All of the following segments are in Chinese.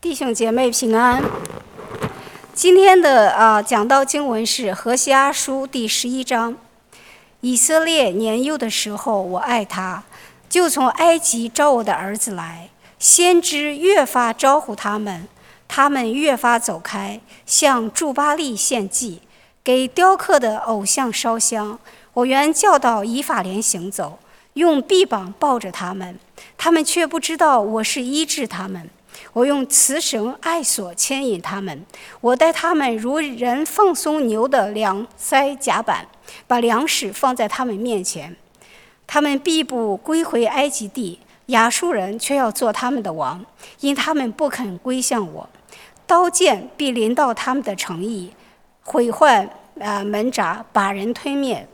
弟兄姐妹平安。今天的啊讲到经文是何西阿书第十一章。以色列年幼的时候，我爱他，就从埃及招我的儿子来。先知越发招呼他们，他们越发走开，向祝巴利献祭，给雕刻的偶像烧香。我原教导以法莲行走，用臂膀抱着他们，他们却不知道我是医治他们。我用慈绳爱索牵引他们，我待他们如人放松牛的两腮甲板，把粮食放在他们面前。他们必不归回埃及地，亚述人却要做他们的王，因他们不肯归向我。刀剑必临到他们的城邑，毁坏啊门闸，把人吞灭，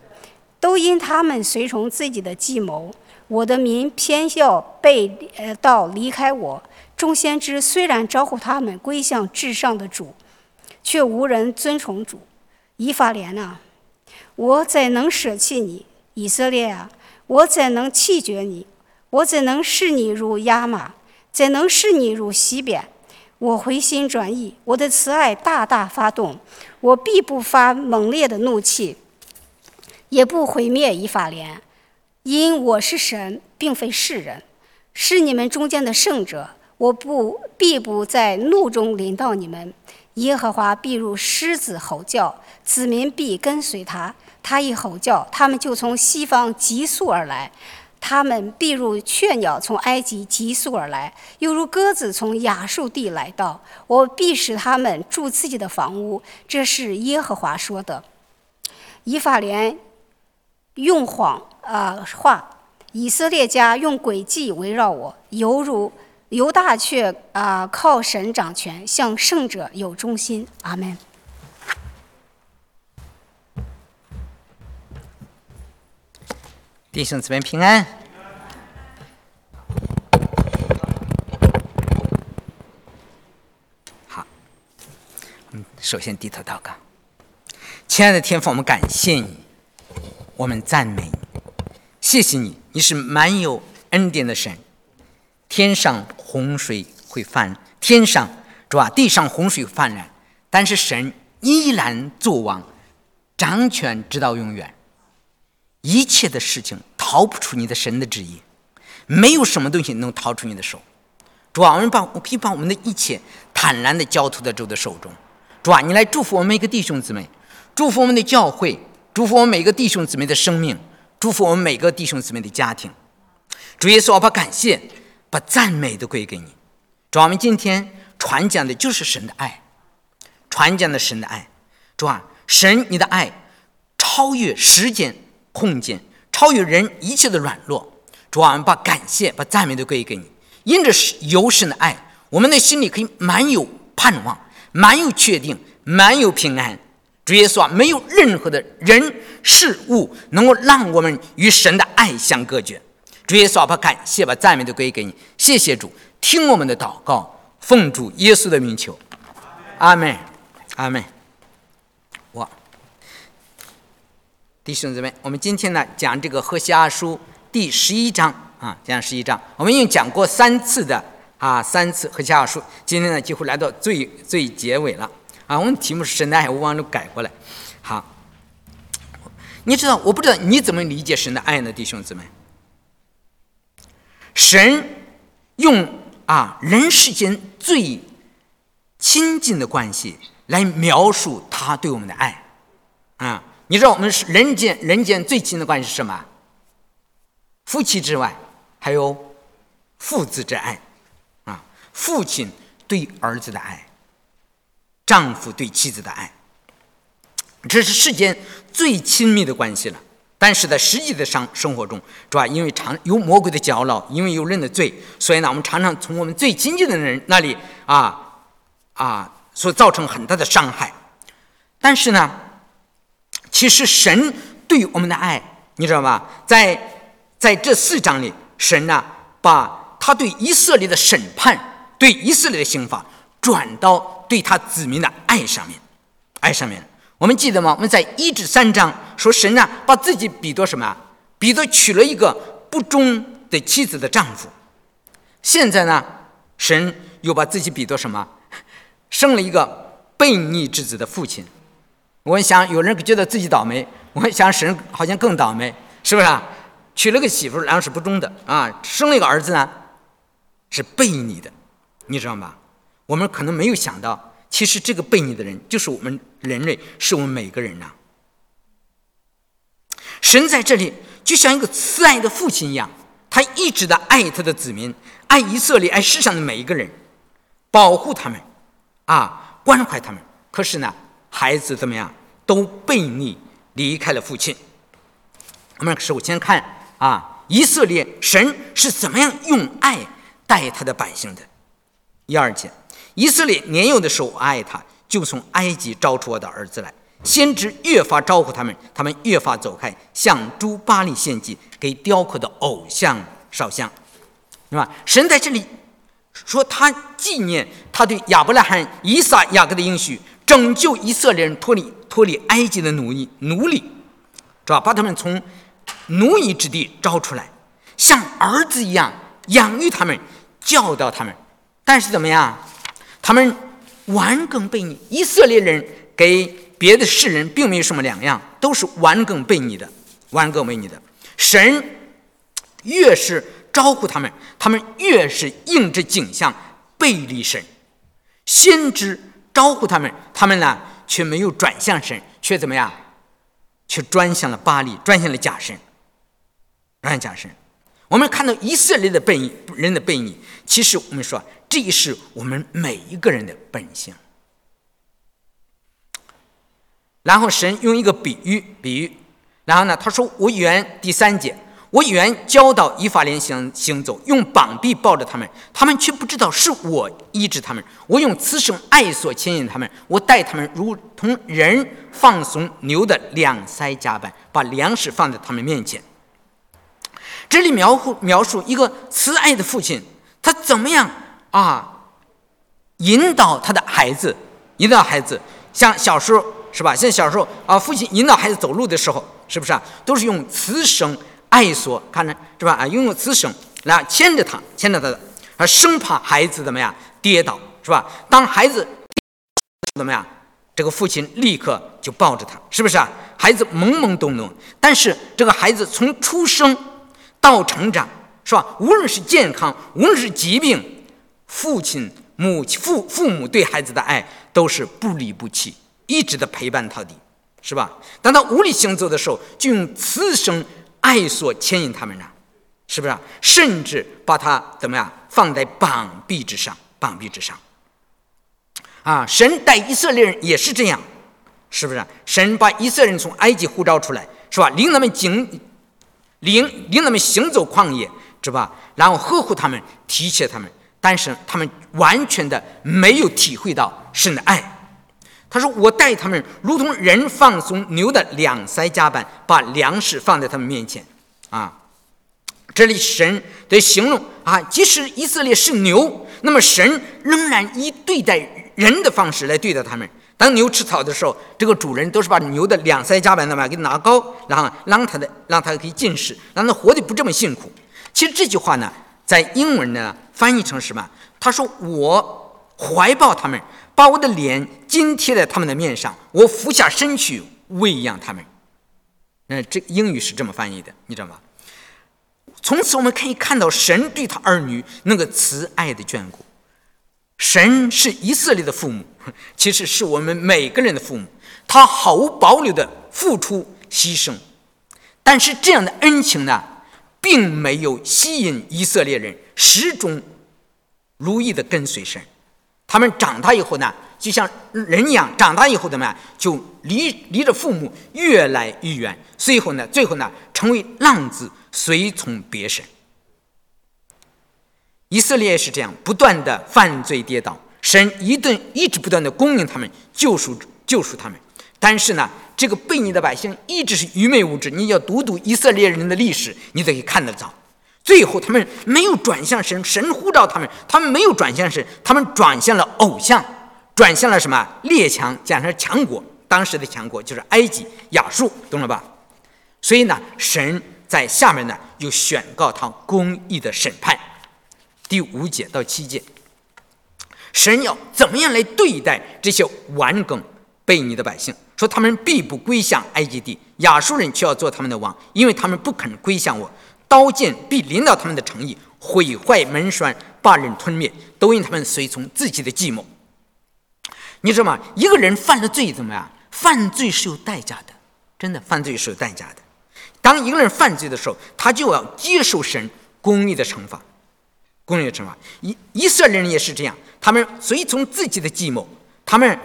都因他们随从自己的计谋。我的民偏要背呃道离开我。众先知虽然招呼他们归向至上的主，却无人尊崇主。以法莲啊，我怎能舍弃你？以色列啊，我怎能弃绝你？我怎能视你如亚玛？怎能视你如西扁？我回心转意，我的慈爱大大发动，我必不发猛烈的怒气，也不毁灭以法莲，因我是神，并非世人，是你们中间的圣者。我不必不在怒中临到你们，耶和华必如狮子吼叫，子民必跟随他。他一吼叫，他们就从西方急速而来；他们必如雀鸟从埃及急速而来，又如鸽子从亚述地来到。我必使他们住自己的房屋。这是耶和华说的。以法莲用谎啊话，以色列家用诡计围绕我，犹如。犹大却啊靠神掌权，向圣者有忠心。阿门。弟兄姊妹平安。好，嗯，首先低头祷告。亲爱的天父，我们感谢你，我们赞美你，谢谢你，你是满有恩典的神。天上洪水会泛，天上是吧？地上洪水泛滥，但是神依然作王，掌权直到永远。一切的事情逃不出你的神的旨意，没有什么东西能逃出你的手。主啊，我们把我可以把我们的一切坦然的交托在主的手中。主啊，你来祝福我们每个弟兄姊妹，祝福我们的教会，祝福我们每个弟兄姊妹的生命，祝福我们每个弟兄姊妹的家庭。主耶稣，我把感谢。把赞美都归给你，主，我们今天传讲的就是神的爱，传讲的神的爱，主啊，神你的爱超越时间、空间，超越人一切的软弱，主啊，我们把感谢、把赞美都归给你。因着有神的爱，我们的心里可以满有盼望，满有确定，满有平安。主耶稣啊，没有任何的人事物能够让我们与神的爱相隔绝。主耶稣啊，把感谢、把赞美都归给你。谢谢主，听我们的祷告，奉主耶稣的名求，阿门，阿门。我弟兄姊妹，我们今天呢讲这个何西阿书第十一章啊，讲十一章。我们已经讲过三次的啊，三次何西阿书。今天呢几乎来到最最结尾了啊。我们题目是神的爱，我往中改过来。好，你知道，我不知道你怎么理解神的爱呢，弟兄姊妹。神用啊人世间最亲近的关系来描述他对我们的爱啊！你知道我们是人间人间最亲的关系是什么？夫妻之外，还有父子之爱啊！父亲对儿子的爱，丈夫对妻子的爱，这是世间最亲密的关系了。但是在实际的生生活中，是吧因为常有魔鬼的搅扰，因为有人的罪，所以呢，我们常常从我们最亲近的人那里啊啊，所造成很大的伤害。但是呢，其实神对我们的爱，你知道吧？在在这四章里，神呢把他对以色列的审判、对以色列的刑罚，转到对他子民的爱上面，爱上面。我们记得吗？我们在一至三章说神啊，把自己比作什么？比作娶了一个不忠的妻子的丈夫。现在呢，神又把自己比作什么？生了一个悖逆之子的父亲。我想有人觉得自己倒霉，我想神好像更倒霉，是不是啊？娶了个媳妇，然后是不忠的啊，生了一个儿子呢，是悖逆的，你知道吗？我们可能没有想到，其实这个悖逆的人就是我们人类，是我们每个人呐。神在这里就像一个慈爱的父亲一样，他一直的爱他的子民，爱以色列，爱世上的每一个人，保护他们，啊，关怀他们。可是呢？孩子怎么样？都背逆，离开了父亲。我们首先看啊，以色列神是怎么样用爱待他的百姓的。一二节，以色列年幼的时候爱他，就从埃及招出我的儿子来。先知越发招呼他们，他们越发走开，向朱巴利献祭，给雕刻的偶像烧香，是吧？神在这里说，他纪念他对亚伯拉罕、以撒、雅各的应许。拯救以色列人脱离脱离埃及的奴役奴隶，是吧？把他们从奴役之地招出来，像儿子一样养育他们，教导他们。但是怎么样？他们顽梗悖逆。以色列人给别的世人并没有什么两样，都是顽梗悖逆的，顽梗悖逆的。神越是招呼他们，他们越是应着景象背离神。先知。招呼他们，他们呢却没有转向神，却怎么样？却转向了巴黎，转向了假神，转向假神。我们看到以色列的背逆，人的背逆，其实我们说，这是我们每一个人的本性。然后神用一个比喻，比喻，然后呢，他说：“我原第三节。”我原教导以法莲行行走，用膀臂抱着他们，他们却不知道是我医治他们。我用慈生爱所牵引他们，我待他们如同人放松牛的两腮夹板，把粮食放在他们面前。这里描述描述一个慈爱的父亲，他怎么样啊？引导他的孩子，引导孩子，像小时候是吧？像小时候啊，父亲引导孩子走路的时候，是不是啊？都是用慈声。爱所看着是吧？啊，用慈声来牵着他，牵着他的，啊，生怕孩子怎么样跌倒，是吧？当孩子怎么样，这个父亲立刻就抱着他，是不是啊？孩子懵懵懂懂，但是这个孩子从出生到成长，是吧？无论是健康，无论是疾病，父亲、母亲、父父母对孩子的爱都是不离不弃，一直的陪伴到底，是吧？当他无力行走的时候，就用此生。爱所牵引他们呢，是不是？甚至把他怎么样放在膀臂之上，膀臂之上。啊，神带以色列人也是这样，是不是？神把以色列人从埃及呼召出来，是吧？领他们经，领领他们行走旷野，是吧？然后呵护他们，提携他们，但是他们完全的没有体会到神的爱。他说：“我待他们如同人放松牛的两腮夹板，把粮食放在他们面前。”啊，这里神的形容啊，即使以色列是牛，那么神仍然以对待人的方式来对待他们。当牛吃草的时候，这个主人都是把牛的两腮夹板那么给拿高，然后让它的让它可以进食，让它活得不这么辛苦。其实这句话呢，在英文呢翻译成什么？他说：“我怀抱他们。”把我的脸紧贴在他们的面上，我俯下身去喂养他们。嗯，这英语是这么翻译的，你知道吗？从此我们可以看到神对他儿女那个慈爱的眷顾。神是以色列的父母，其实是我们每个人的父母。他毫无保留的付出牺牲，但是这样的恩情呢，并没有吸引以色列人始终如一的跟随神。他们长大以后呢，就像人一样，长大以后怎么样，就离离着父母越来越远。最后呢，最后呢，成为浪子，随从别神。以色列是这样，不断的犯罪跌倒，神一顿一直不断的供应他们，救赎救赎他们。但是呢，这个悖逆的百姓一直是愚昧无知。你要读读以色列人的历史，你都可以看得到。最后，他们没有转向神，神呼召他们，他们没有转向神，他们转向了偶像，转向了什么列强，讲成强国。当时的强国就是埃及、亚述，懂了吧？所以呢，神在下面呢又宣告他公义的审判。第五节到七节，神要怎么样来对待这些顽梗被你的百姓？说他们必不归向埃及地，亚述人却要做他们的王，因为他们不肯归向我。刀剑必临到他们的城邑，毁坏门栓，把人吞灭，都因他们随从自己的计谋。你知道吗？一个人犯了罪怎么样？犯罪是有代价的，真的，犯罪是有代价的。当一个人犯罪的时候，他就要接受神公义的惩罚，公义的惩罚。以以色列人也是这样，他们随从自己的计谋，他们。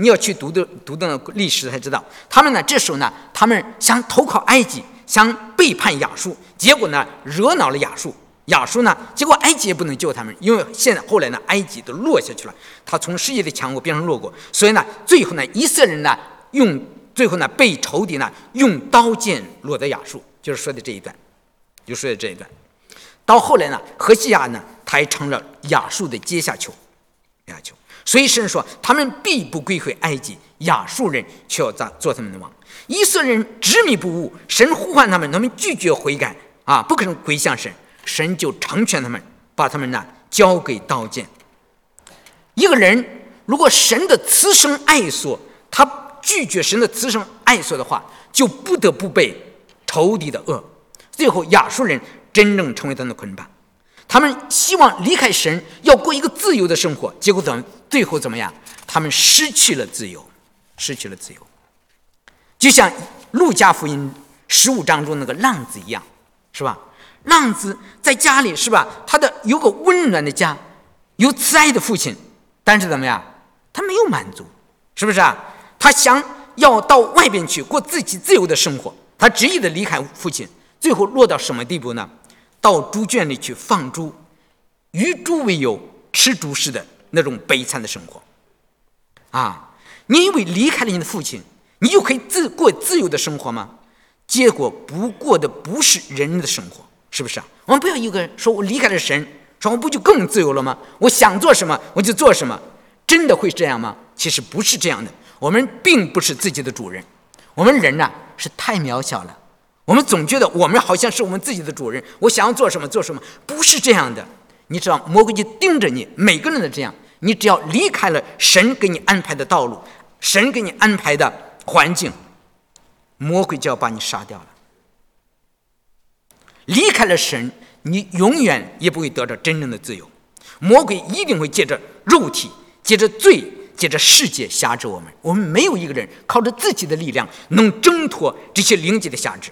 你要去读的读的历史才知道，他们呢这时候呢，他们想投靠埃及，想背叛亚述，结果呢惹恼了亚述，亚述呢，结果埃及也不能救他们，因为现在后来呢，埃及都落下去了，他从世界的强国变成弱国，所以呢，最后呢，以色列人呢用最后呢被仇敌呢用刀剑落在亚述，就是说的这一段，就说的这一段，到后来呢，何西亚呢，他也成了亚述的阶下囚，阶下囚。所以神说，他们必不归回埃及，亚述人却要做做他们的王。以色列人执迷不悟，神呼唤他们，他们拒绝悔改啊，不肯归向神，神就成全他们，把他们呢交给刀剑。一个人如果神的慈生爱所，他拒绝神的慈生爱所的话，就不得不被仇敌的恶，最后亚述人真正成为他们的捆绑。他们希望离开神，要过一个自由的生活，结果怎最后怎么样？他们失去了自由，失去了自由，就像路加福音十五章中那个浪子一样，是吧？浪子在家里是吧？他的有个温暖的家，有慈爱的父亲，但是怎么样？他没有满足，是不是啊？他想要到外边去过自己自由的生活，他执意的离开父亲，最后落到什么地步呢？到猪圈里去放猪，与猪为友，吃猪食的那种悲惨的生活，啊！你以为离开了你的父亲，你就可以自过自由的生活吗？结果不过的不是人的生活，是不是啊？我们不要一个人说我离开了神，说我不就更自由了吗？我想做什么我就做什么，真的会这样吗？其实不是这样的。我们并不是自己的主人，我们人呐是太渺小了。我们总觉得我们好像是我们自己的主人，我想要做什么做什么，不是这样的。你知道魔鬼就盯着你，每个人都这样。你只要离开了神给你安排的道路，神给你安排的环境，魔鬼就要把你杀掉了。离开了神，你永远也不会得到真正的自由。魔鬼一定会借着肉体，借着罪，借着世界辖制我们。我们没有一个人靠着自己的力量能挣脱这些灵界的辖制。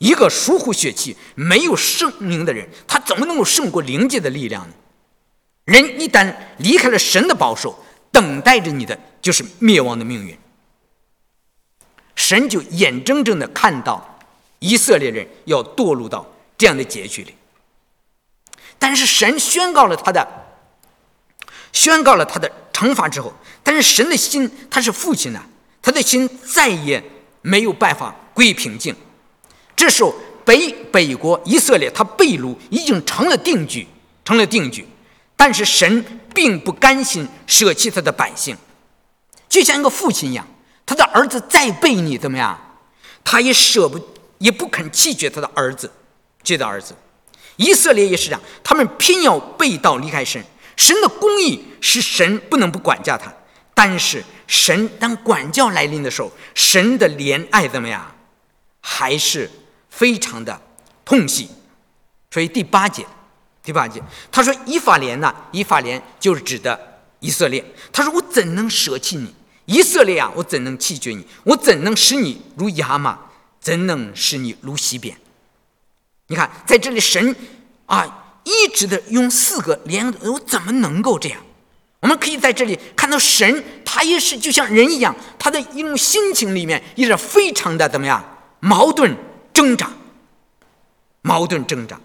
一个疏忽血气、没有圣灵的人，他怎么能够胜过灵界的力量呢？人一旦离开了神的保守，等待着你的就是灭亡的命运。神就眼睁睁的看到以色列人要堕入到这样的结局里。但是神宣告了他的，宣告了他的惩罚之后，但是神的心他是父亲呢，他的心再也没有办法归平静。这时候，北北国以色列，他被掳已经成了定局，成了定局。但是神并不甘心舍弃他的百姓，就像一个父亲一样，他的儿子再背你怎么样，他也舍不，也不肯弃绝他的儿子，这的儿子。以色列也是这样，他们偏要背道离开神。神的公义是神不能不管教他，但是神当管教来临的时候，神的怜爱怎么样，还是。非常的痛惜，所以第八节，第八节，他说以法莲呐，以法莲就是指的以色列。他说我怎能舍弃你，以色列啊，我怎能弃绝你？我怎能使你如雅玛？怎能使你如西边？你看，在这里神啊，一直的用四个连，我怎么能够这样？我们可以在这里看到神，他也是就像人一样，他的一种心情里面也是非常的怎么样矛盾。挣扎，矛盾挣扎。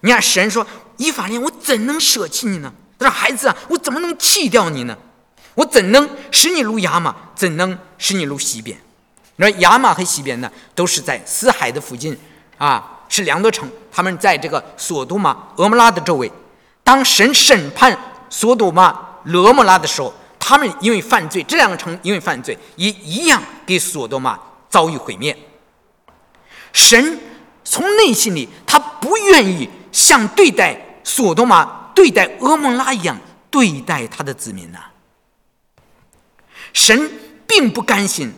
你看，神说：“以法莲，我怎能舍弃你呢？”他说：“孩子啊，我怎么能弃掉你呢？我怎能使你如亚玛？怎能使你如西边？”那亚玛和西边呢，都是在死海的附近啊，是两座城。他们在这个索多玛、俄摩拉的周围。当神审判索多玛、俄摩拉的时候，他们因为犯罪，这两个城因为犯罪，也一样给索多玛遭遇毁灭。神从内心里，他不愿意像对待索多玛对待俄摩拉一样对待他的子民呢？神并不甘心，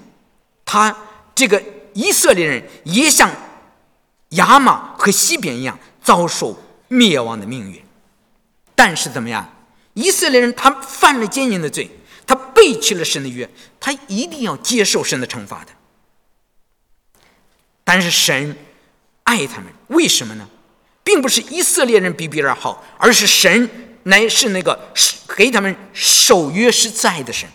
他这个以色列人也像亚玛和西边一样遭受灭亡的命运。但是怎么样？以色列人他犯了奸淫的罪，他背弃了神的约，他一定要接受神的惩罚的。但是神爱他们，为什么呢？并不是以色列人比别人好，而是神乃是那个给他们守约是在的神。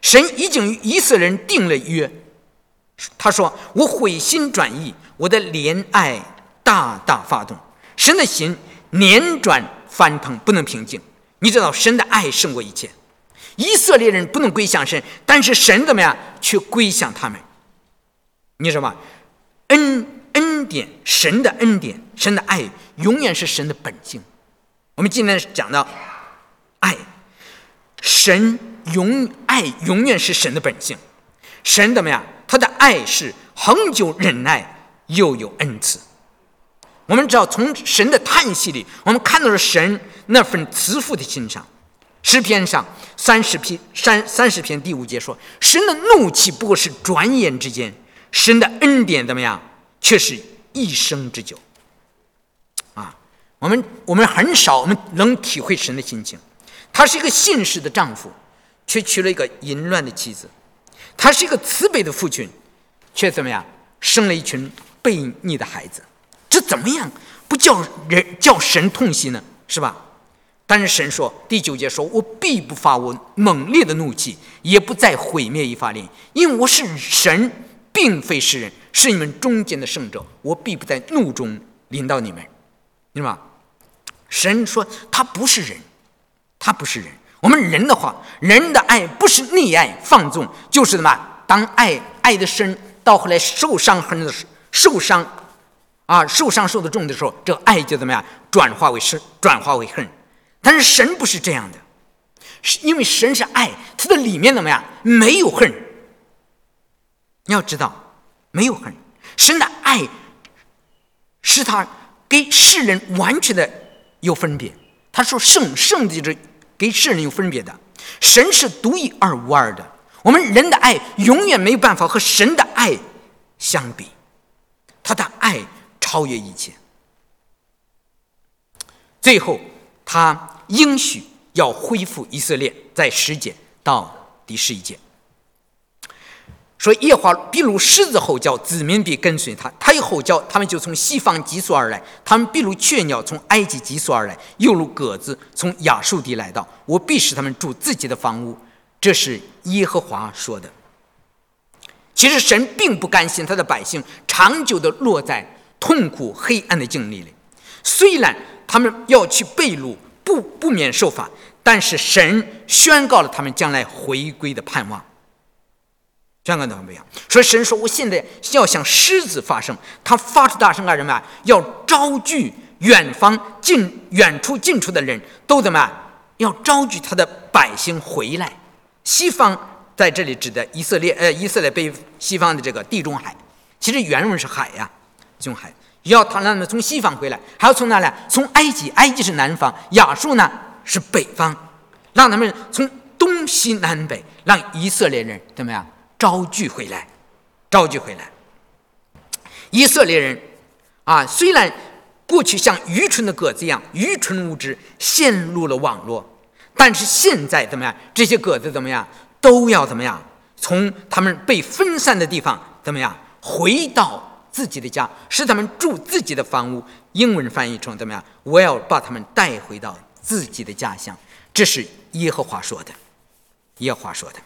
神已经与以色列人定了约，他说：“我悔心转意，我的怜爱大大发动。”神的心辗转翻腾，不能平静。你知道，神的爱胜过一切。以色列人不能归向神，但是神怎么样，却归向他们。你知道吗？恩恩典，神的恩典，神的爱，永远是神的本性。我们今天讲到爱，神永爱永远是神的本性。神怎么样？他的爱是恒久忍耐，又有恩慈。我们知道，从神的叹息里，我们看到了神那份慈父的欣赏。诗篇上三十篇三三十篇第五节说：“神的怒气不过是转眼之间。”神的恩典怎么样？却是一生之久。啊，我们我们很少我们能体会神的心情。他是一个信实的丈夫，却娶了一个淫乱的妻子；他是一个慈悲的父亲，却怎么样生了一群悖逆的孩子？这怎么样不叫人叫神痛惜呢？是吧？但是神说第九节说：“我必不发我猛烈的怒气，也不再毁灭一法莲，因为我是神。”并非是人，是你们中间的圣者。我必不在怒中临到你们，明白吗？神说他不是人，他不是人。我们人的话，人的爱不是溺爱放纵，就是什么？当爱爱的深，到后来受伤恨的受伤，啊，受伤受的重的时候，这爱就怎么样？转化为深，转化为恨。但是神不是这样的，是因为神是爱，他的里面怎么样？没有恨。你要知道，没有恨，神的爱是他给世人完全的有分别。他说圣圣的就是给世人有分别的，神是独一而无二的。我们人的爱永远没有办法和神的爱相比，他的爱超越一切。最后，他应许要恢复以色列，在十节到第十一节。说耶和华比如狮子吼叫，子民必跟随他；他一吼叫，他们就从西方急速而来。他们必如雀鸟从埃及急速而来，又如鸽子从亚述地来到。我必使他们住自己的房屋。这是耶和华说的。其实神并不甘心他的百姓长久的落在痛苦黑暗的境地里，虽然他们要去被掳，不不免受罚，但是神宣告了他们将来回归的盼望。这个怎么样？所以神说：“我现在要向狮子发声，他发出大声干什么？要招聚远方近远处近处的人都怎么？要招聚他的百姓回来。西方在这里指的以色列，呃，以色列被西方的这个地中海，其实原文是海呀，地中海。要他让他们从西方回来，还要从哪里？从埃及，埃及是南方，亚述呢是北方，让他们从东西南北，让以色列人怎么样？”招聚回来，招聚回来。以色列人啊，虽然过去像愚蠢的鸽子一样愚蠢无知，陷入了网络，但是现在怎么样？这些鸽子怎么样？都要怎么样？从他们被分散的地方怎么样？回到自己的家，使他们住自己的房屋。英文翻译成怎么样？我要把他们带回到自己的家乡。这是耶和华说的，耶和华说的。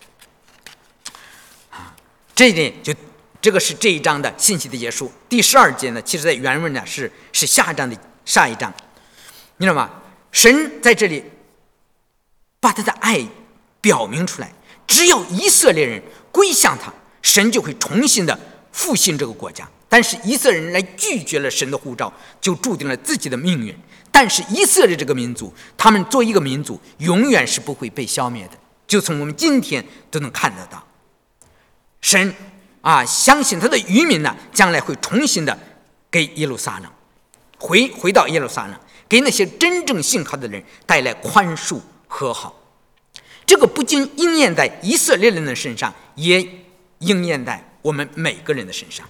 这一点就，这个是这一章的信息的结束。第十二节呢，其实在原文呢是是下章的下一章，你知道吗？神在这里把他的爱表明出来，只要以色列人归向他，神就会重新的复兴这个国家。但是以色列人来拒绝了神的呼召，就注定了自己的命运。但是以色列这个民族，他们作为一个民族，永远是不会被消灭的。就从我们今天都能看得到。神啊，相信他的渔民呢，将来会重新的给耶路撒冷回回到耶路撒冷，给那些真正信靠的人带来宽恕和好。这个不仅应验在以色列人的身上，也应验在我们每个人的身上。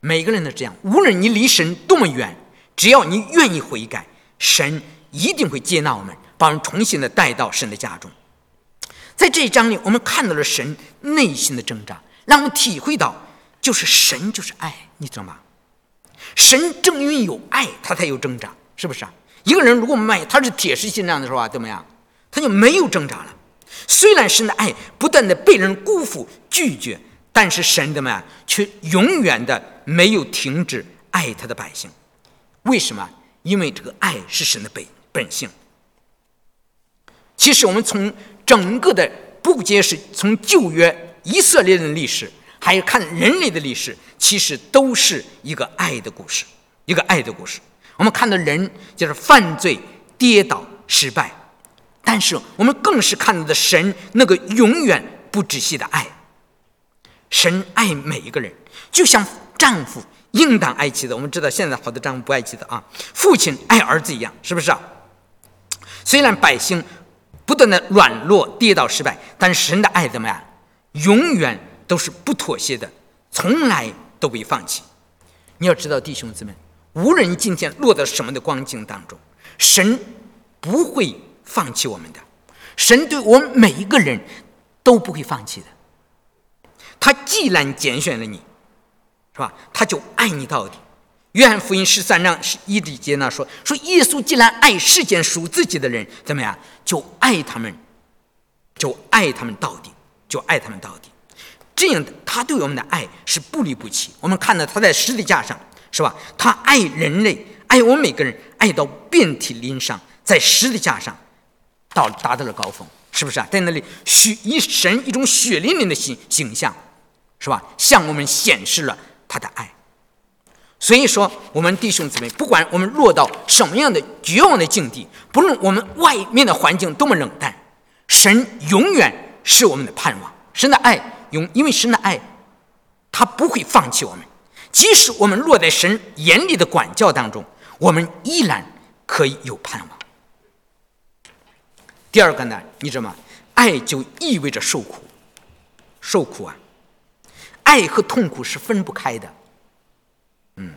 每个人都这样，无论你离神多么远，只要你愿意悔改，神一定会接纳我们，把我们重新的带到神的家中。在这一章里，我们看到了神内心的挣扎，让我们体会到，就是神就是爱，你知道吗？神正因为有爱，他才有挣扎，是不是啊？一个人如果卖他是铁石心肠的时候啊，怎么样？他就没有挣扎了。虽然神的爱不断的被人辜负拒绝，但是神怎么样，却永远的。没有停止爱他的百姓，为什么？因为这个爱是神的本本性。其实我们从整个的不仅是从旧约以色列的历史，还有看人类的历史，其实都是一个爱的故事，一个爱的故事。我们看到人就是犯罪、跌倒、失败，但是我们更是看到的神那个永远不止息的爱。神爱每一个人，就像。丈夫应当爱妻子，我们知道现在好多丈夫不爱妻子啊。父亲爱儿子一样，是不是啊？虽然百姓不断的软弱、跌倒、失败，但是神的爱怎么样？永远都是不妥协的，从来都不会放弃。你要知道，弟兄姊妹，无论今天落到什么的光景当中，神不会放弃我们的。神对我们每一个人都不会放弃的。他既然拣选了你。是吧？他就爱你到底。约翰福音十三章十一节呢说：“说耶稣既然爱世间属自己的人，怎么样？就爱他们，就爱他们到底，就爱他们到底。这样的，他对我们的爱是不离不弃。我们看到他在十字架上，是吧？他爱人类，爱我们每个人，爱到遍体鳞伤，在十字架上到达到了高峰，是不是啊？在那里血以神一种血淋淋的形形象，是吧？向我们显示了。他的爱，所以说，我们弟兄姊妹，不管我们落到什么样的绝望的境地，不论我们外面的环境多么冷淡，神永远是我们的盼望。神的爱永，因为神的爱，他不会放弃我们。即使我们落在神严厉的管教当中，我们依然可以有盼望。第二个呢，你知道吗？爱就意味着受苦，受苦啊。爱和痛苦是分不开的，嗯，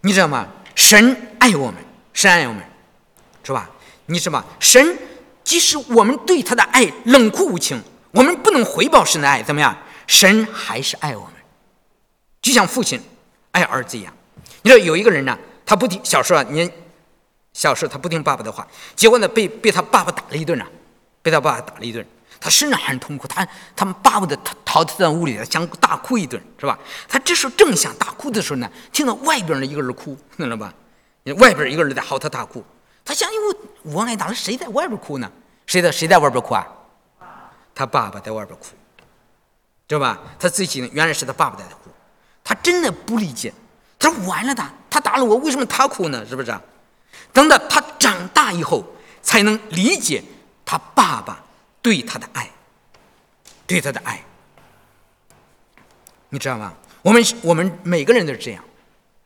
你知道吗？神爱我们，神爱我们，是吧？你知道吗？神即使我们对他的爱冷酷无情，我们不能回报神的爱，怎么样？神还是爱我们，就像父亲爱儿子一样。你知道有一个人呢，他不听小时候，你小时候他不听爸爸的话，结果呢被被他爸爸打了一顿呢，被他爸爸打了一顿。他身上很痛苦，他他们巴不得他逃到屋里想大哭一顿，是吧？他这时候正想大哭的时候呢，听到外边的一个人哭，知道吧？外边一个人在嚎啕大哭。他想，因为我挨打了，谁在外边哭呢？谁在谁在外边哭啊？他爸爸在外边哭，知道吧？他自己原来是他爸爸在哭，他真的不理解。他说完了的，他打了我，为什么他哭呢？是不是？等到他长大以后，才能理解他爸爸。对他的爱，对他的爱，你知道吗？我们我们每个人都是这样。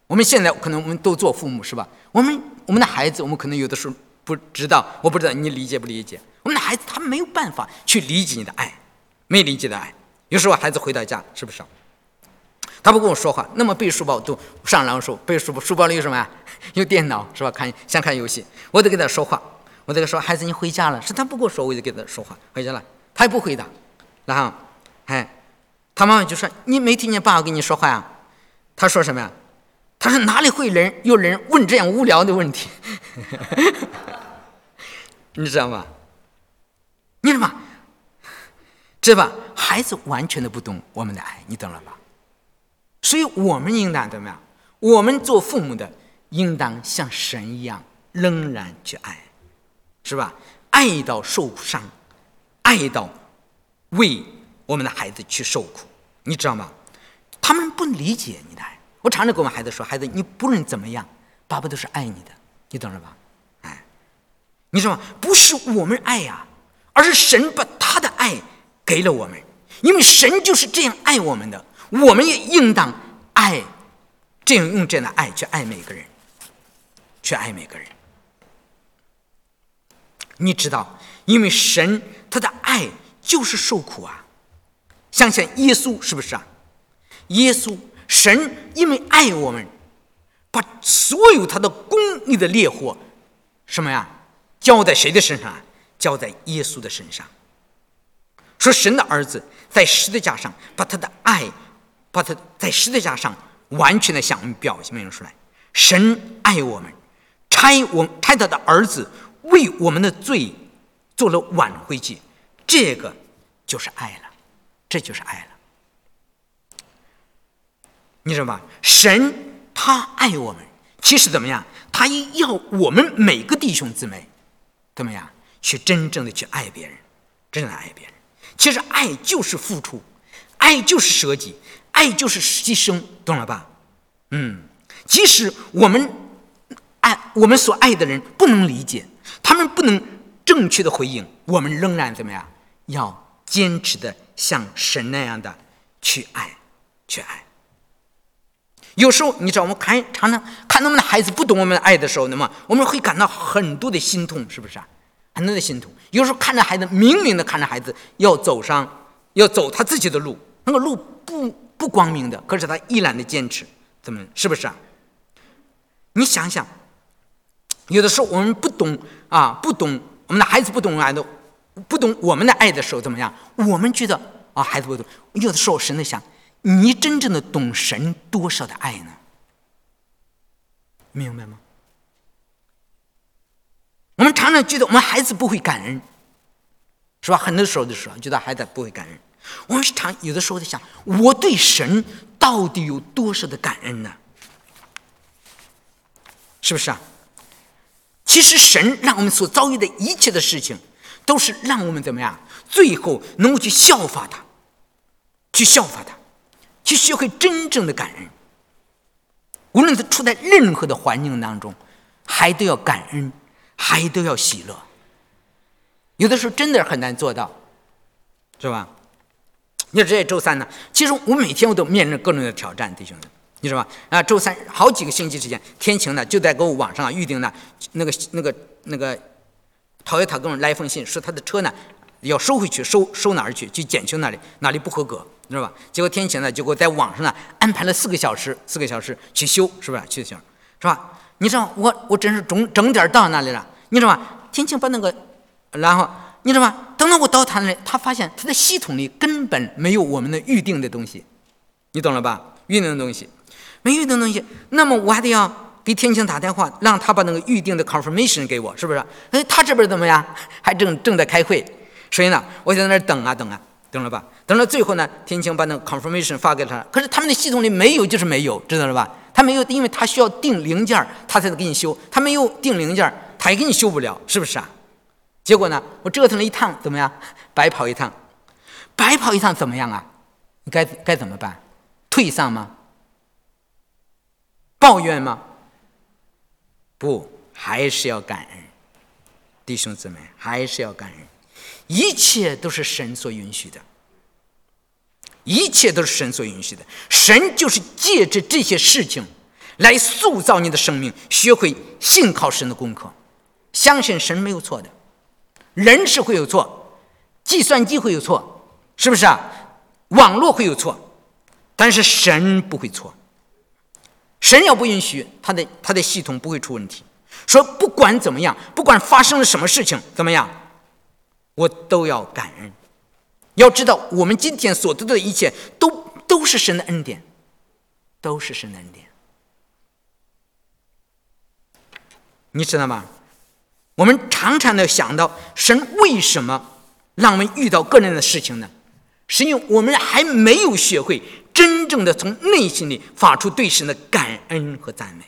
我们现在可能我们都做父母是吧？我们我们的孩子，我们可能有的时候不知道，我不知道你理解不理解？我们的孩子他没有办法去理解你的爱，没理解的爱。有时候孩子回到家，是不是？他不跟我说话，那么背书包都上廊时背书包，书包里有什么呀？有电脑是吧？看想看游戏，我得跟他说话。我这个说孩子，你回家了？是他不跟我说，我就跟他说话。回家了，他也不回答。然后，哎，他妈妈就说：“你没听见爸爸跟你说话呀？”他说什么呀？他说：“哪里会人有人问这样无聊的问题？” 你知道吗？你知道吗？知道吧？孩子完全的不懂我们的爱，你懂了吧？所以我们应当怎么样？我们做父母的应当像神一样，仍然去爱。是吧？爱到受伤，爱到为我们的孩子去受苦，你知道吗？他们不理解你的爱。我常常跟我们孩子说：“孩子，你不论怎么样，爸爸都是爱你的，你懂了吧？”哎，你知道吗？不是我们爱呀，而是神把他的爱给了我们，因为神就是这样爱我们的，我们也应当爱，这样用这样的爱去爱每个人。去爱每个人。你知道，因为神他的爱就是受苦啊。想想耶稣是不是啊？耶稣神因为爱我们，把所有他的公义的烈火，什么呀，浇在谁的身上啊？浇在耶稣的身上。说神的儿子在十字架上把他的爱，把他在十字架上完全的向我们表现出来。神爱我们，差我差他的儿子为我们的罪做了挽回祭，这个就是爱了，这就是爱了。你知道吧？神他爱我们，其实怎么样？他要我们每个弟兄姊妹怎么样去真正的去爱别人，真正的爱别人。其实爱就是付出，爱就是舍己，爱就是牺牲，懂了吧？嗯，即使我们爱我们所爱的人不能理解，他们不能正确的回应，我们仍然怎么样？要坚持的像神那样的去爱，去爱。有时候你知道，我们看常常看我们的孩子不懂我们的爱的时候，那么我们会感到很多的心痛，是不是啊？很多的心痛。有时候看着孩子，明明的看着孩子要走上，要走他自己的路，那个路不不光明的，可是他依然的坚持，怎么是不是啊？你想想，有的时候我们不懂啊，不懂我们的孩子不懂爱的，不懂我们的爱的时候怎么样？我们觉得啊，孩子不懂。有的时候神在想，你真正的懂神多少的爱呢？明白吗？我们常常觉得我们孩子不会感恩，是吧？很多时候的时候觉得孩子不会感恩。我们常有的时候在想，我对神到底有多少的感恩呢？是不是啊？其实神让我们所遭遇的一切的事情，都是让我们怎么样？最后能够去效法他，去效法他，去学会真正的感恩。无论是处在任何的环境当中，还都要感恩。还都要喜乐，有的时候真的很难做到，是吧？你说这些周三呢？其实我每天我都面临各种的挑战，弟兄们，你知道吧？啊，周三好几个星期时间，天晴呢就在给我网上预定呢，那个那个那个陶冶他给我来一封信，说他的车呢要收回去，收收哪儿去？去检修那里，哪里不合格，知道吧？结果天晴呢就给我在网上呢安排了四个小时，四个小时去修，是不是？去修，是吧？你知道我我真是整整点到那里了。你知道吗？天晴把那个，然后你知道吗？等到我到他那里，他发现他的系统里根本没有我们的预定的东西，你懂了吧？预定的东西，没预定的东西，那么我还得要给天晴打电话，让他把那个预定的 confirmation 给我，是不是？哎，他这边怎么样？还正正在开会，所以呢，我就在那等啊等啊，等了吧？等到最后呢，天晴把那个 confirmation 发给他，可是他们的系统里没有，就是没有，知道了吧？他没有，因为他需要订零件，他才能给你修，他没有订零件。他也给你修不了，是不是啊？结果呢，我折腾了一趟，怎么样？白跑一趟，白跑一趟怎么样啊？你该该怎么办？退丧吗？抱怨吗？不，还是要感恩，弟兄姊妹，还是要感恩。一切都是神所允许的，一切都是神所允许的。神就是借着这些事情来塑造你的生命，学会信靠神的功课。相信神没有错的，人是会有错，计算机会有错，是不是啊？网络会有错，但是神不会错。神要不允许，他的他的系统不会出问题。说不管怎么样，不管发生了什么事情，怎么样，我都要感恩。要知道，我们今天所得的一切，都都是神的恩典，都是神的恩典。你知道吗？我们常常的想到，神为什么让我们遇到各样的事情呢？是因为我们还没有学会真正的从内心里发出对神的感恩和赞美。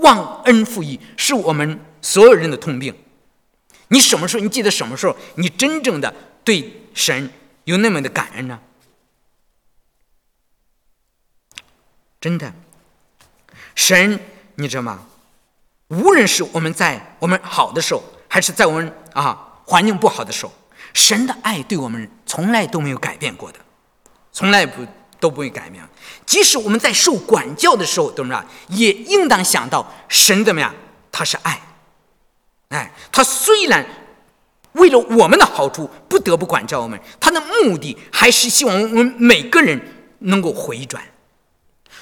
忘恩负义是我们所有人的通病。你什么时候？你记得什么时候？你真正的对神有那么的感恩呢？真的，神，你知道吗？无论是我们在我们好的时候，还是在我们啊环境不好的时候，神的爱对我们从来都没有改变过的，从来不都不会改变。即使我们在受管教的时候，懂不懂？也应当想到神怎么样他是爱。哎，他虽然为了我们的好处不得不管教我们，他的目的还是希望我们每个人能够回转。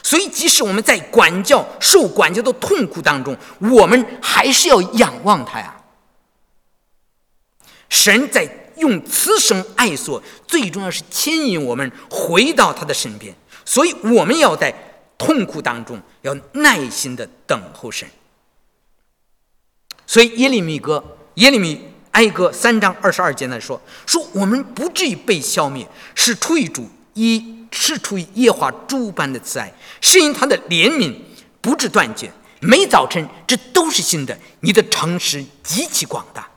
所以，即使我们在管教、受管教的痛苦当中，我们还是要仰望他呀。神在用慈生爱所，最重要是牵引我们回到他的身边。所以，我们要在痛苦当中要耐心的等候神。所以，耶利米歌、耶利米哀歌三章二十二节来说：“说我们不至于被消灭，是出于主一。”是出于耶华诸般的慈爱，是因他的怜悯不至断绝。每早晨，这都是新的。你的诚实极其广大，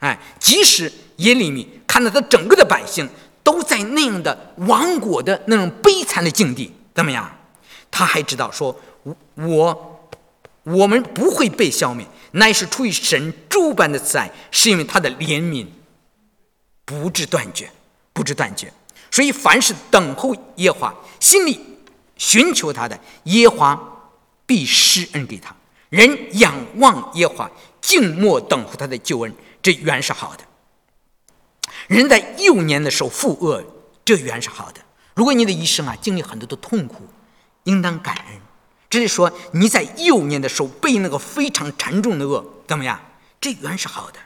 哎，即使耶利米看到他整个的百姓都在那样的亡国的那种悲惨的境地，怎么样？他还知道说，我我们不会被消灭，乃是出于神诸般的慈爱，是因为他的怜悯不至断绝，不至断绝。所以，凡是等候耶华、心里寻求他的，耶华必施恩给他。人仰望耶华，静默等候他的救恩，这原是好的。人在幼年的时候负恶，这原是好的。如果你的一生啊经历很多的痛苦，应当感恩。这是说你在幼年的时候被那个非常沉重的恶，怎么样？这原是好的。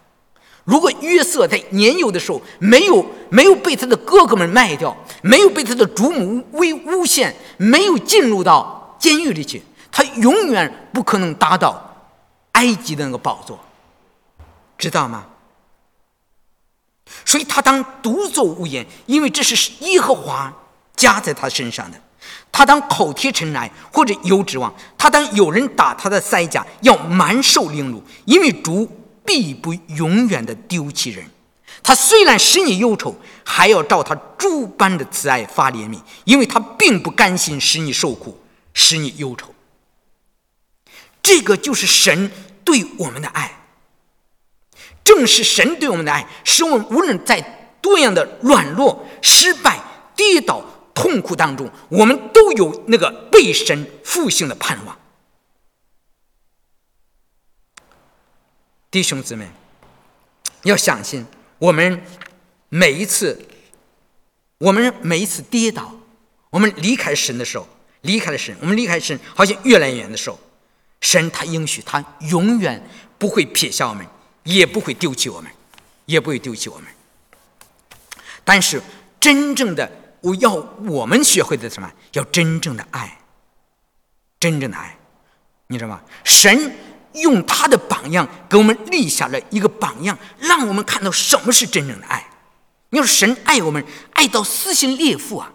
如果约瑟在年幼的时候没有没有被他的哥哥们卖掉，没有被他的祖母为诬陷，没有进入到监狱里去，他永远不可能达到埃及的那个宝座，知道吗？所以他当独坐无言，因为这是耶和华加在他身上的。他当口贴尘埃或者有指望，他当有人打他的腮颊，要满受凌辱，因为主。必不永远的丢弃人，他虽然使你忧愁，还要照他诸般的慈爱发怜悯，因为他并不甘心使你受苦，使你忧愁。这个就是神对我们的爱，正是神对我们的爱，使我们无论在多样的软弱、失败、跌倒、痛苦当中，我们都有那个被神复兴的盼望。弟兄姊妹，要相信，我们每一次，我们每一次跌倒，我们离开神的时候，离开了神，我们离开神，好像越来越远的时候，神他应许，他永远不会撇下我们，也不会丢弃我们，也不会丢弃我们。但是，真正的，我要我们学会的什么？要真正的爱，真正的爱，你知道吗？神。用他的榜样给我们立下了一个榜样，让我们看到什么是真正的爱。你说神爱我们，爱到撕心裂肺啊，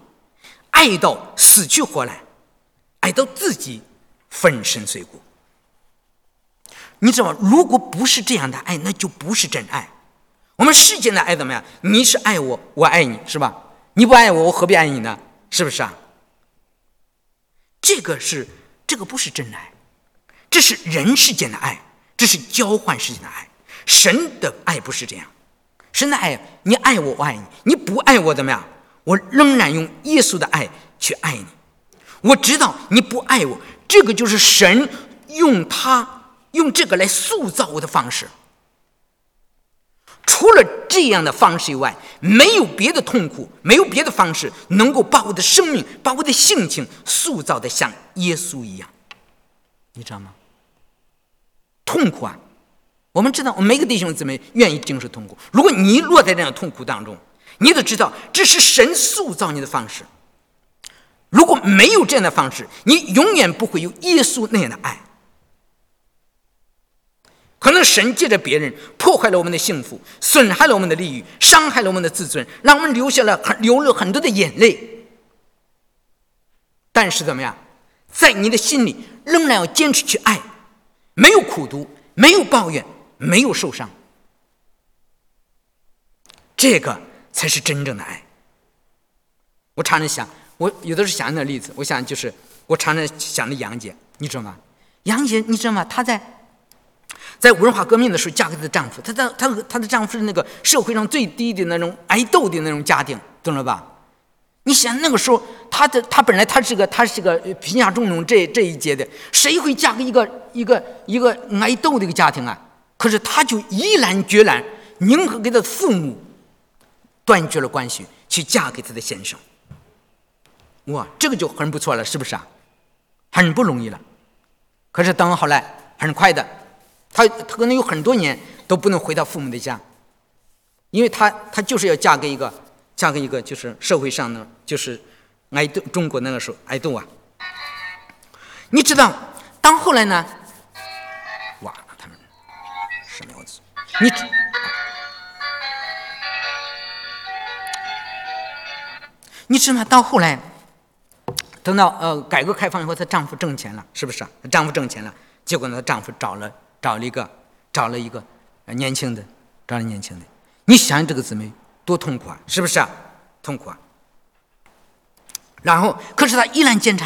爱到死去活来，爱到自己粉身碎骨。你知道吗？如果不是这样的爱，那就不是真爱。我们世间的爱怎么样？你是爱我，我爱你，是吧？你不爱我，我何必爱你呢？是不是啊？这个是，这个不是真爱。这是人世间的爱，这是交换世间的爱。神的爱不是这样，神的爱，你爱我，我爱你；你不爱我，怎么样？我仍然用耶稣的爱去爱你。我知道你不爱我，这个就是神用他用这个来塑造我的方式。除了这样的方式以外，没有别的痛苦，没有别的方式能够把我的生命、把我的性情塑造的像耶稣一样，你知道吗？痛苦啊！我们知道，我们每个弟兄姊妹愿意经受痛苦。如果你落在这样痛苦当中，你都知道这是神塑造你的方式。如果没有这样的方式，你永远不会有耶稣那样的爱。可能神借着别人破坏了我们的幸福，损害了我们的利益，伤害了我们的自尊，让我们流下了很流了很多的眼泪。但是怎么样，在你的心里仍然要坚持去爱。没有苦读，没有抱怨，没有受伤，这个才是真正的爱。我常常想，我有的时候想那例子，我想就是我常常想的杨姐，你知道吗？杨姐，你知道吗？她在在文化革命的时候嫁给她的丈夫，她的她她的丈夫是那个社会上最低的那种挨斗的那种家庭，懂了吧？你想那个时候，他的他本来他是个他是个贫下中农这这一届的，谁会嫁给一个一个一个爱斗的一个家庭啊？可是他就毅然决然，宁可跟他父母断绝了关系，去嫁给他的先生。哇，这个就很不错了，是不是啊？很不容易了。可是等后来很快的，他他可能有很多年都不能回到父母的家，因为他他就是要嫁给一个嫁给一个就是社会上的就是爱豆中国那个时候爱豆啊。你知道，当后来呢？哇，他们什么样子？你你知道到后来？等到呃改革开放以后，她丈夫挣钱了，是不是啊？丈夫挣钱了，结果呢，她丈夫找了找了一个找了一个年轻的，找了年轻的。你想想这个姊妹多痛苦啊，是不是啊？痛苦啊。然后，可是她依然坚持，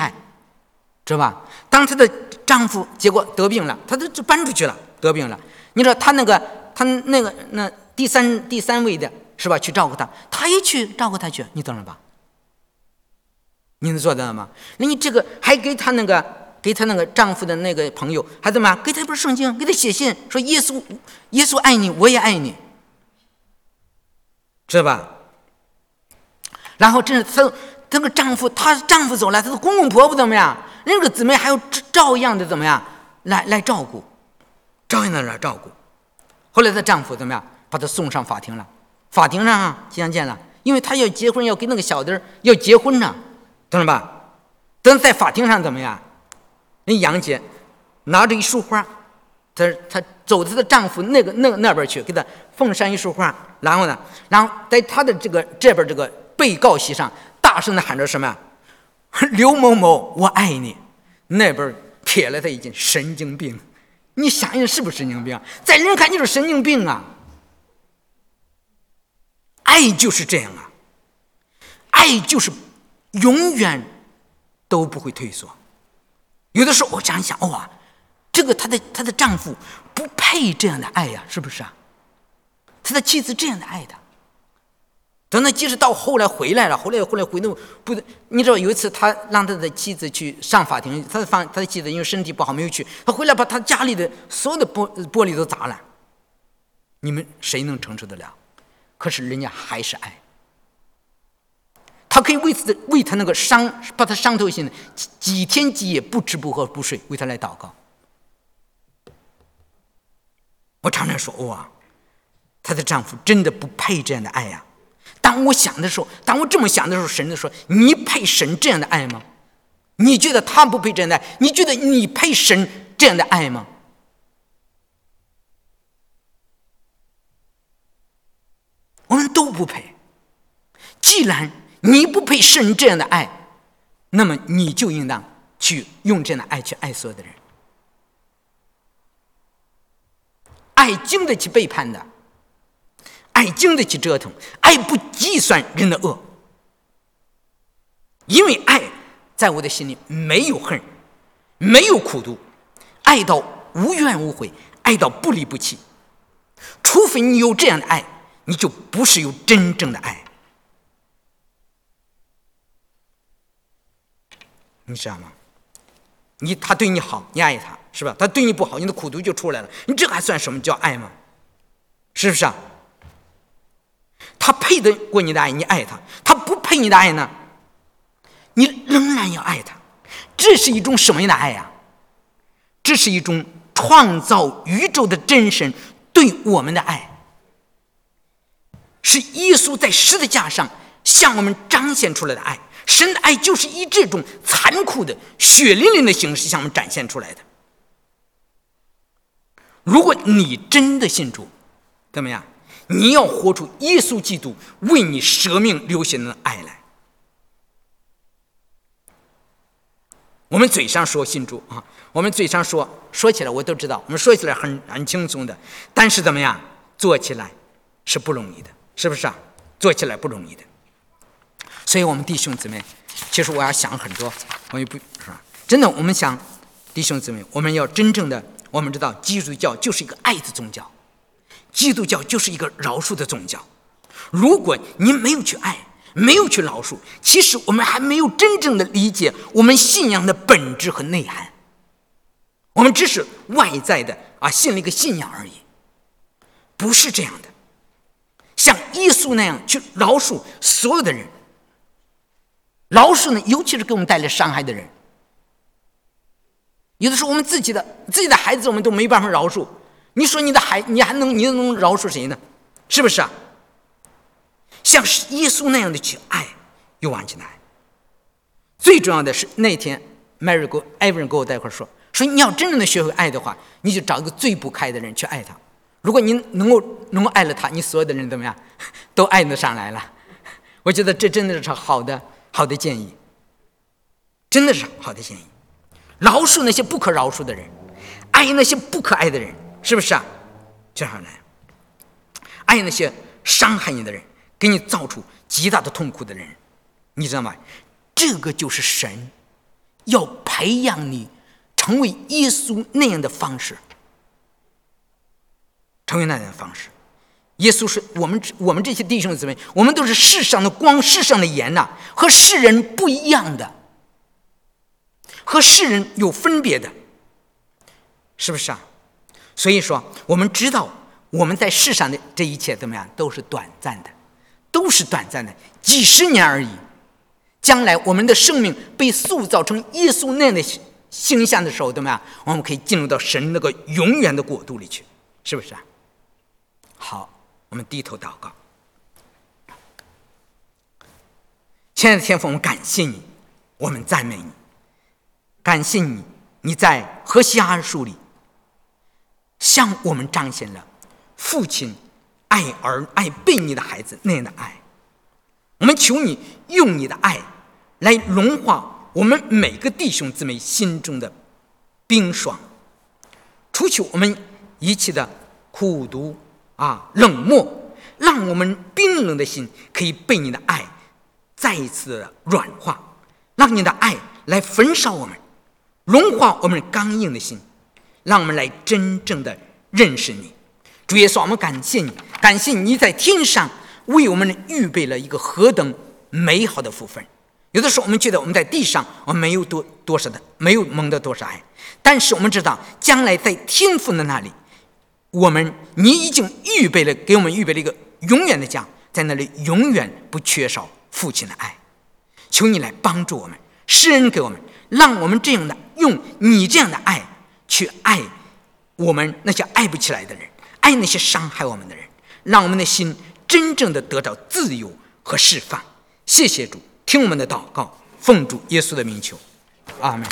知道吧？当她的丈夫结果得病了，她都就搬出去了，得病了。你说她那个她那个那第三第三位的是吧？去照顾她，她也去照顾她去，你懂了吧？你能做到吗？那你这个还给她那个，给她那个丈夫的那个朋友，还怎么给他一本圣经，给他写信说耶稣，耶稣爱你，我也爱你，知道吧？然后这她那个丈夫，她丈夫走了，她的公公婆婆怎么样？那个姊妹还要照样的怎么样来来照顾，照样的来照顾。后来她丈夫怎么样？把她送上法庭了，法庭上啊相见了，因为她要结婚，要跟那个小的要结婚呢。懂了吧？等在法庭上怎么样？那杨姐拿着一束花，她她走她的丈夫那个那那边去，给他奉上一束花。然后呢，然后在她的这个这边这个被告席上，大声的喊着什么？刘某某，我爱你。那边瞥了他一眼，神经病。你想想是不是神经病？在人看就是神经病啊！爱就是这样啊，爱就是。永远都不会退缩。有的时候我想一想，哇，这个她的她的丈夫不配这样的爱呀，是不是啊？他的妻子这样的爱他，等到即使到后来回来了，后来后来回头不，你知道有一次他让他的妻子去上法庭，他的房他的妻子因为身体不好没有去，他回来把他家里的所有的玻玻璃都砸了。你们谁能承受得了？可是人家还是爱。他可以为此为他那个伤，把他伤透心的几几天几夜不吃不喝不睡，为他来祷告。我常常说哇，她的丈夫真的不配这样的爱呀。当我想的时候，当我这么想的时候，神就说：“你配神这样的爱吗？你觉得他不配这样的爱？你觉得你配神这样的爱吗？”我们都不配。既然你不配神这样的爱，那么你就应当去用这样的爱去爱所有的人。爱经得起背叛的，爱经得起折腾，爱不计算人的恶，因为爱在我的心里没有恨，没有苦毒，爱到无怨无悔，爱到不离不弃。除非你有这样的爱，你就不是有真正的爱。你知道吗？你他对你好，你爱他，是吧？他对你不好，你的苦毒就出来了。你这还算什么叫爱吗？是不是啊？他配得过你的爱，你爱他；他不配你的爱呢，你仍然要爱他。这是一种什么样的爱呀？这是一种创造宇宙的真神对我们的爱，是耶稣在十字架上向我们彰显出来的爱。神的爱就是以这种残酷的、血淋淋的形式向我们展现出来的。如果你真的信主，怎么样？你要活出耶稣基督为你舍命流血的爱来。我们嘴上说信主啊，我们嘴上说说起来我都知道，我们说起来很很轻松的，但是怎么样？做起来是不容易的，是不是啊？做起来不容易的。所以我们弟兄姊妹，其实我要想很多，我也不是吧？真的，我们想，弟兄姊妹，我们要真正的，我们知道，基督教就是一个爱的宗教，基督教就是一个饶恕的宗教。如果您没有去爱，没有去饶恕，其实我们还没有真正的理解我们信仰的本质和内涵。我们只是外在的啊，信了一个信仰而已，不是这样的。像耶稣那样去饶恕所有的人，饶恕呢，尤其是给我们带来伤害的人。有的时候，我们自己的自己的孩子，我们都没办法饶恕。你说你的孩，你还能你能饶恕谁呢？是不是啊？像耶稣那样的去爱，又忘记爱。最重要的是那天，Mary 给艾文给我在一块说。说你要真正的学会爱的话，你就找一个最不可爱的人去爱他。如果你能够能够爱了他，你所有的人怎么样，都爱得上来了。我觉得这真的是好的好的建议，真的是好的建议。饶恕那些不可饶恕的人，爱那些不可爱的人，是不是啊？这样来，爱那些伤害你的人，给你造出极大的痛苦的人，你知道吗？这个就是神要培养你。成为耶稣那样的方式，成为那样的方式。耶稣是我们我们这些弟兄姊妹，我们都是世上的光，世上的盐呐，和世人不一样的，和世人有分别的，是不是啊？所以说，我们知道我们在世上的这一切怎么样，都是短暂的，都是短暂的，几十年而已。将来我们的生命被塑造成耶稣那样的。形象的时候怎么样？我们可以进入到神那个永远的国度里去，是不是啊？好，我们低头祷告。亲爱的天父，我们感谢你，我们赞美你，感谢你，你在何西阿书里向我们彰显了父亲爱儿爱被你的孩子那样的爱。我们求你用你的爱来融化。我们每个弟兄姊妹心中的冰霜，除去我们一切的苦毒啊冷漠，让我们冰冷的心可以被你的爱再一次的软化，让你的爱来焚烧我们，融化我们刚硬的心，让我们来真正的认识你。主耶稣，我们感谢你，感谢你在天上为我们预备了一个何等美好的福分。有的时候，我们觉得我们在地上，我们没有多多少的，没有蒙得多少爱。但是我们知道，将来在天父的那里，我们你已经预备了，给我们预备了一个永远的家，在那里永远不缺少父亲的爱。求你来帮助我们，施恩给我们，让我们这样的用你这样的爱去爱我们那些爱不起来的人，爱那些伤害我们的人，让我们的心真正的得到自由和释放。谢谢主。听我们的祷告，奉主耶稣的名求，阿门。